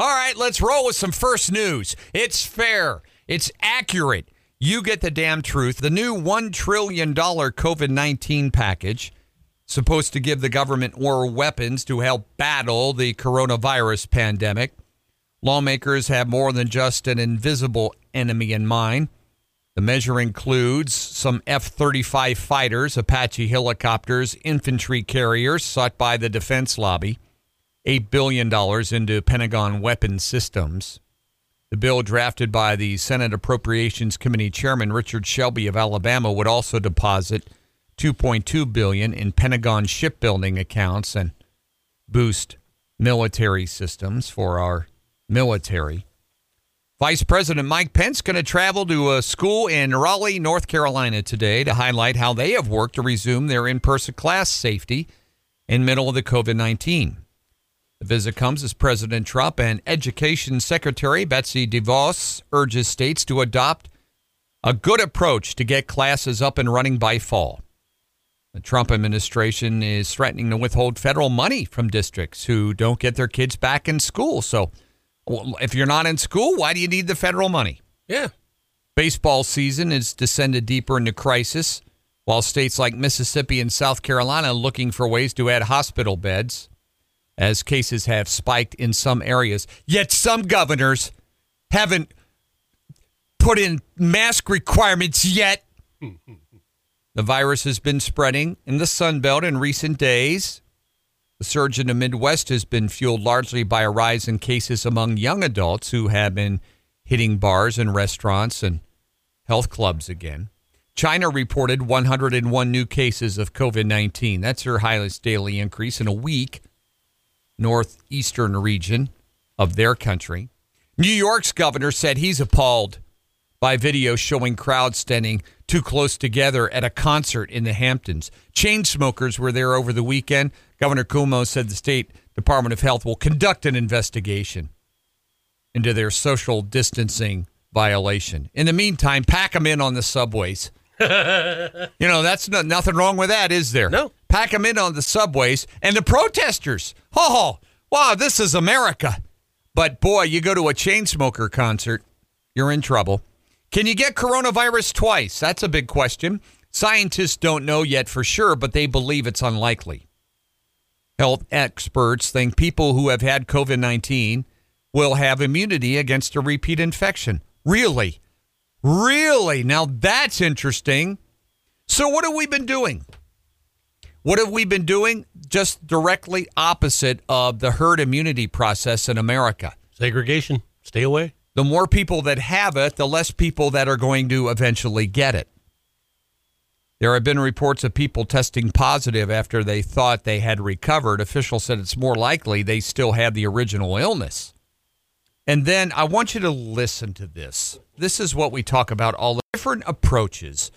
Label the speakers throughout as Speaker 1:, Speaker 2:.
Speaker 1: All right, let's roll with some first news. It's fair, it's accurate. You get the damn truth. The new $1 trillion COVID 19 package, supposed to give the government more weapons to help battle the coronavirus pandemic. Lawmakers have more than just an invisible enemy in mind. The measure includes some F 35 fighters, Apache helicopters, infantry carriers sought by the defense lobby, $8 billion into Pentagon weapons systems. The bill drafted by the Senate Appropriations Committee Chairman Richard Shelby of Alabama would also deposit 2.2 billion in Pentagon shipbuilding accounts and boost military systems for our military. Vice President Mike Pence going to travel to a school in Raleigh, North Carolina today to highlight how they have worked to resume their in-person class safety in middle of the COVID-19. The visit comes as President Trump and Education Secretary Betsy DeVos urges states to adopt a good approach to get classes up and running by fall. The Trump administration is threatening to withhold federal money from districts who don't get their kids back in school. So, if you're not in school, why do you need the federal money?
Speaker 2: Yeah.
Speaker 1: Baseball season has descended deeper into crisis, while states like Mississippi and South Carolina are looking for ways to add hospital beds as cases have spiked in some areas. Yet some governors haven't put in mask requirements yet. the virus has been spreading in the Sun Belt in recent days. The surge in the Midwest has been fueled largely by a rise in cases among young adults who have been hitting bars and restaurants and health clubs again. China reported 101 new cases of COVID 19. That's their highest daily increase in a week, northeastern region of their country. New York's governor said he's appalled by video showing crowds standing too close together at a concert in the Hamptons. Chainsmokers were there over the weekend. Governor Cuomo said the state Department of Health will conduct an investigation into their social distancing violation. In the meantime, pack them in on the subways. you know, that's not, nothing wrong with that, is there?
Speaker 2: No.
Speaker 1: Pack them in on the subways and the protesters. Oh, wow, this is America. But boy, you go to a chain smoker concert, you're in trouble. Can you get coronavirus twice? That's a big question. Scientists don't know yet for sure, but they believe it's unlikely. Health experts think people who have had COVID 19 will have immunity against a repeat infection. Really? Really? Now that's interesting. So, what have we been doing? What have we been doing? Just directly opposite of the herd immunity process in America.
Speaker 2: Segregation. Stay away.
Speaker 1: The more people that have it, the less people that are going to eventually get it. There have been reports of people testing positive after they thought they had recovered. Officials said it's more likely they still had the original illness. And then I want you to listen to this. This is what we talk about all the different approaches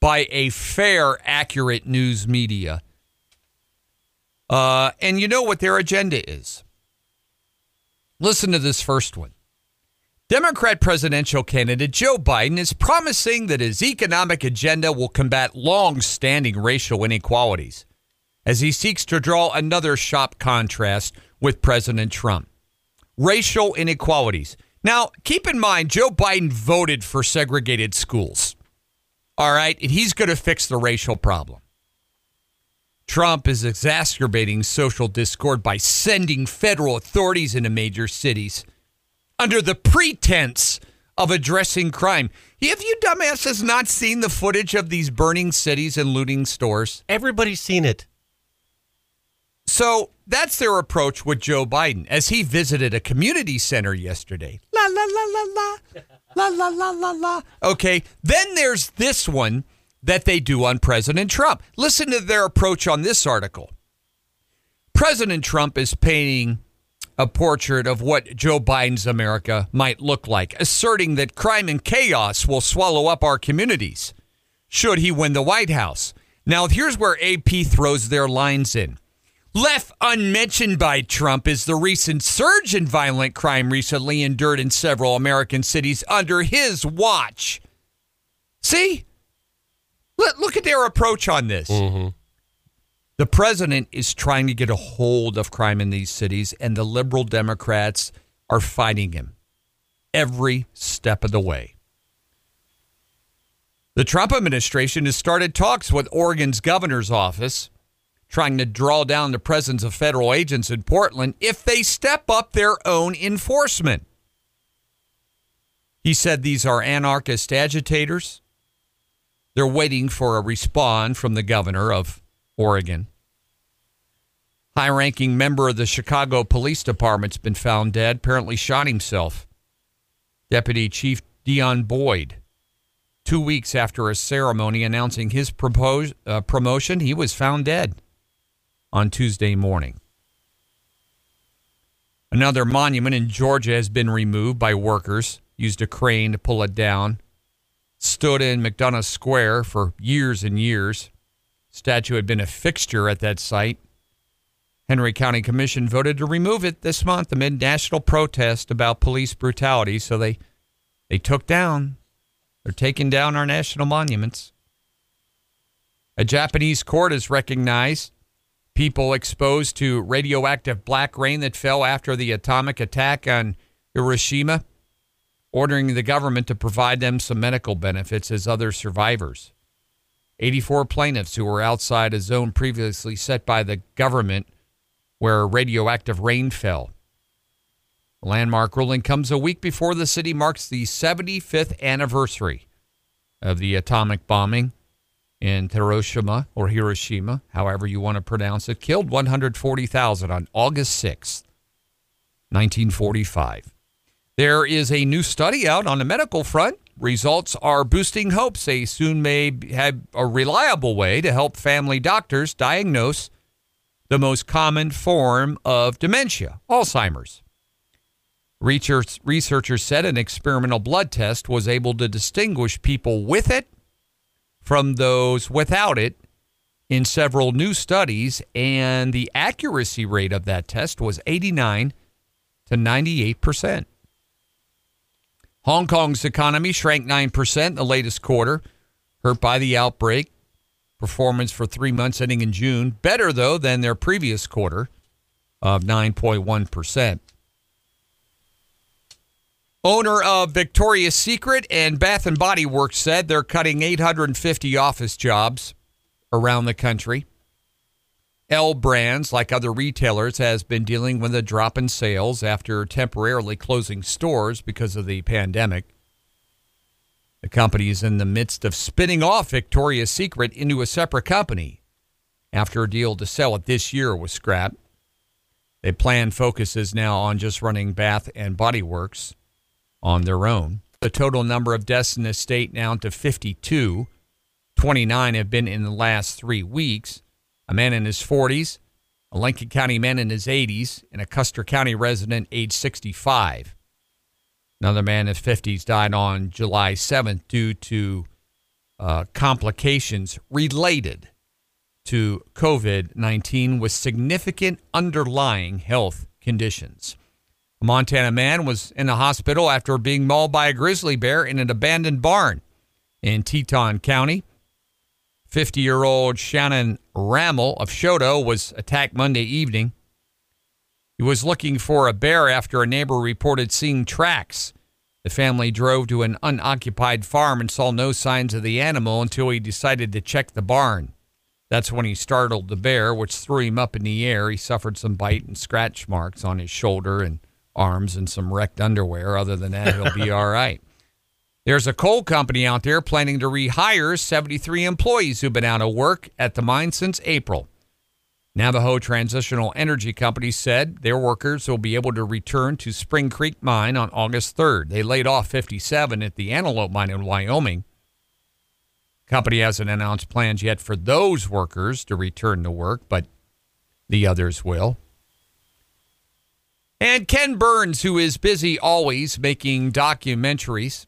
Speaker 1: by a fair, accurate news media. Uh, and you know what their agenda is. Listen to this first one. Democrat presidential candidate Joe Biden is promising that his economic agenda will combat long standing racial inequalities as he seeks to draw another sharp contrast with President Trump. Racial inequalities. Now, keep in mind, Joe Biden voted for segregated schools. All right, and he's going to fix the racial problem. Trump is exacerbating social discord by sending federal authorities into major cities under the pretense of addressing crime. Have you dumbasses not seen the footage of these burning cities and looting stores?
Speaker 2: Everybody's seen it.
Speaker 1: So that's their approach with Joe Biden as he visited a community center yesterday. La la la la la. La la la la. Okay, then there's this one that they do on President Trump. Listen to their approach on this article. President Trump is painting a portrait of what Joe Biden's America might look like, asserting that crime and chaos will swallow up our communities should he win the White House. Now, here's where AP throws their lines in. Left unmentioned by Trump is the recent surge in violent crime recently endured in several American cities under his watch. See? Look, look at their approach on this.
Speaker 2: Mm-hmm.
Speaker 1: The president is trying to get a hold of crime in these cities, and the liberal Democrats are fighting him every step of the way. The Trump administration has started talks with Oregon's governor's office, trying to draw down the presence of federal agents in Portland if they step up their own enforcement. He said these are anarchist agitators. They're waiting for a response from the governor of Oregon. High ranking member of the Chicago Police Department's been found dead, apparently shot himself. Deputy Chief Dion Boyd Two weeks after a ceremony announcing his propose, uh, promotion, he was found dead on Tuesday morning. Another monument in Georgia has been removed by workers, used a crane to pull it down. Stood in McDonough Square for years and years. Statue had been a fixture at that site. Henry County Commission voted to remove it this month amid national protest about police brutality, so they they took down they're taking down our national monuments. A Japanese court has recognized people exposed to radioactive black rain that fell after the atomic attack on Hiroshima, ordering the government to provide them some medical benefits as other survivors. 84 plaintiffs who were outside a zone previously set by the government where radioactive rain fell landmark ruling comes a week before the city marks the 75th anniversary of the atomic bombing in Hiroshima or Hiroshima, however you want to pronounce it, killed 140,000 on August 6th, 1945. There is a new study out on the medical front. Results are boosting hopes they soon may have a reliable way to help family doctors diagnose the most common form of dementia, Alzheimer's. Research, researchers said an experimental blood test was able to distinguish people with it from those without it in several new studies, and the accuracy rate of that test was 89 to 98 percent. Hong Kong's economy shrank 9% in the latest quarter, hurt by the outbreak. Performance for three months ending in June, better though than their previous quarter of 9.1%. Owner of Victoria's Secret and Bath and Body Works said they're cutting 850 office jobs around the country. L Brands, like other retailers, has been dealing with a drop in sales after temporarily closing stores because of the pandemic. The company is in the midst of spinning off Victoria's Secret into a separate company after a deal to sell it this year was scrapped. The plan focuses now on just running Bath and Body Works on their own. The total number of deaths in the state now to 52. 29 have been in the last three weeks. A man in his 40s, a Lincoln County man in his 80s, and a Custer County resident age 65. Another man in his 50s died on July 7th due to uh, complications related to COVID 19 with significant underlying health conditions. A Montana man was in the hospital after being mauled by a grizzly bear in an abandoned barn in Teton County. 50 year old Shannon Rammel of Choteau was attacked Monday evening. He was looking for a bear after a neighbor reported seeing tracks. The family drove to an unoccupied farm and saw no signs of the animal until he decided to check the barn. That's when he startled the bear, which threw him up in the air. He suffered some bite and scratch marks on his shoulder and arms and some wrecked underwear. Other than that, he'll be all right. There's a coal company out there planning to rehire 73 employees who've been out of work at the mine since April. Navajo Transitional Energy Company said their workers will be able to return to Spring Creek Mine on August 3rd. They laid off 57 at the Antelope Mine in Wyoming. Company hasn't announced plans yet for those workers to return to work, but the others will. And Ken Burns, who is busy always making documentaries,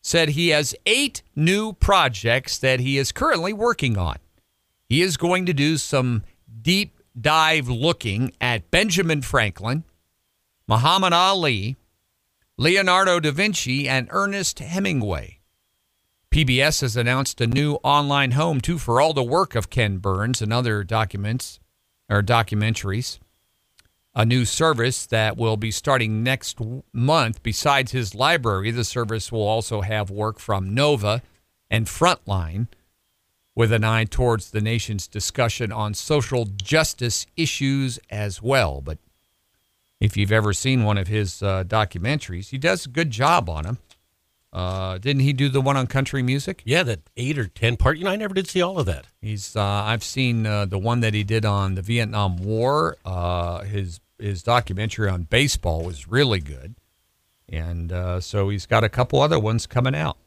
Speaker 1: said he has eight new projects that he is currently working on. He is going to do some deep dive looking at Benjamin Franklin, Muhammad Ali, Leonardo da Vinci, and Ernest Hemingway. PBS has announced a new online home too for all the work of Ken Burns and other documents or documentaries. A new service that will be starting next month. Besides his library, the service will also have work from Nova and Frontline with an eye towards the nation's discussion on social justice issues as well. But if you've ever seen one of his uh, documentaries, he does a good job on them. Uh, didn't he do the one on country music?
Speaker 2: Yeah, that eight or ten part. You know, I never did see all of that.
Speaker 1: He's uh, I've seen uh, the one that he did on the Vietnam War. Uh, his his documentary on baseball was really good, and uh, so he's got a couple other ones coming out.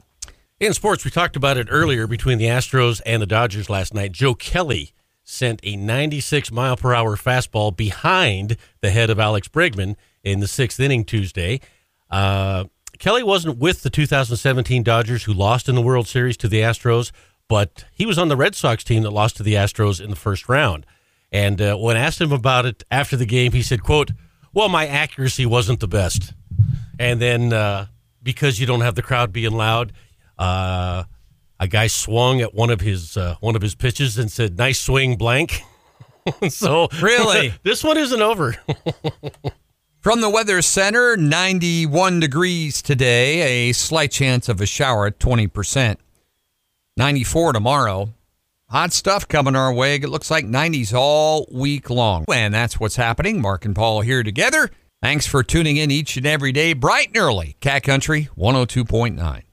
Speaker 2: In sports, we talked about it earlier between the Astros and the Dodgers last night. Joe Kelly sent a 96 mile per hour fastball behind the head of Alex Bregman in the sixth inning Tuesday. Uh, Kelly wasn't with the 2017 Dodgers, who lost in the World Series to the Astros, but he was on the Red Sox team that lost to the Astros in the first round. And uh, when asked him about it after the game, he said, "quote Well, my accuracy wasn't the best." And then uh, because you don't have the crowd being loud, uh, a guy swung at one of his uh, one of his pitches and said, "Nice swing, blank." so
Speaker 1: Really?
Speaker 2: this one isn't over.
Speaker 1: From the Weather Center, 91 degrees today, a slight chance of a shower at 20%. 94 tomorrow. Hot stuff coming our way. It looks like 90s all week long. And that's what's happening. Mark and Paul here together. Thanks for tuning in each and every day, bright and early. Cat Country 102.9.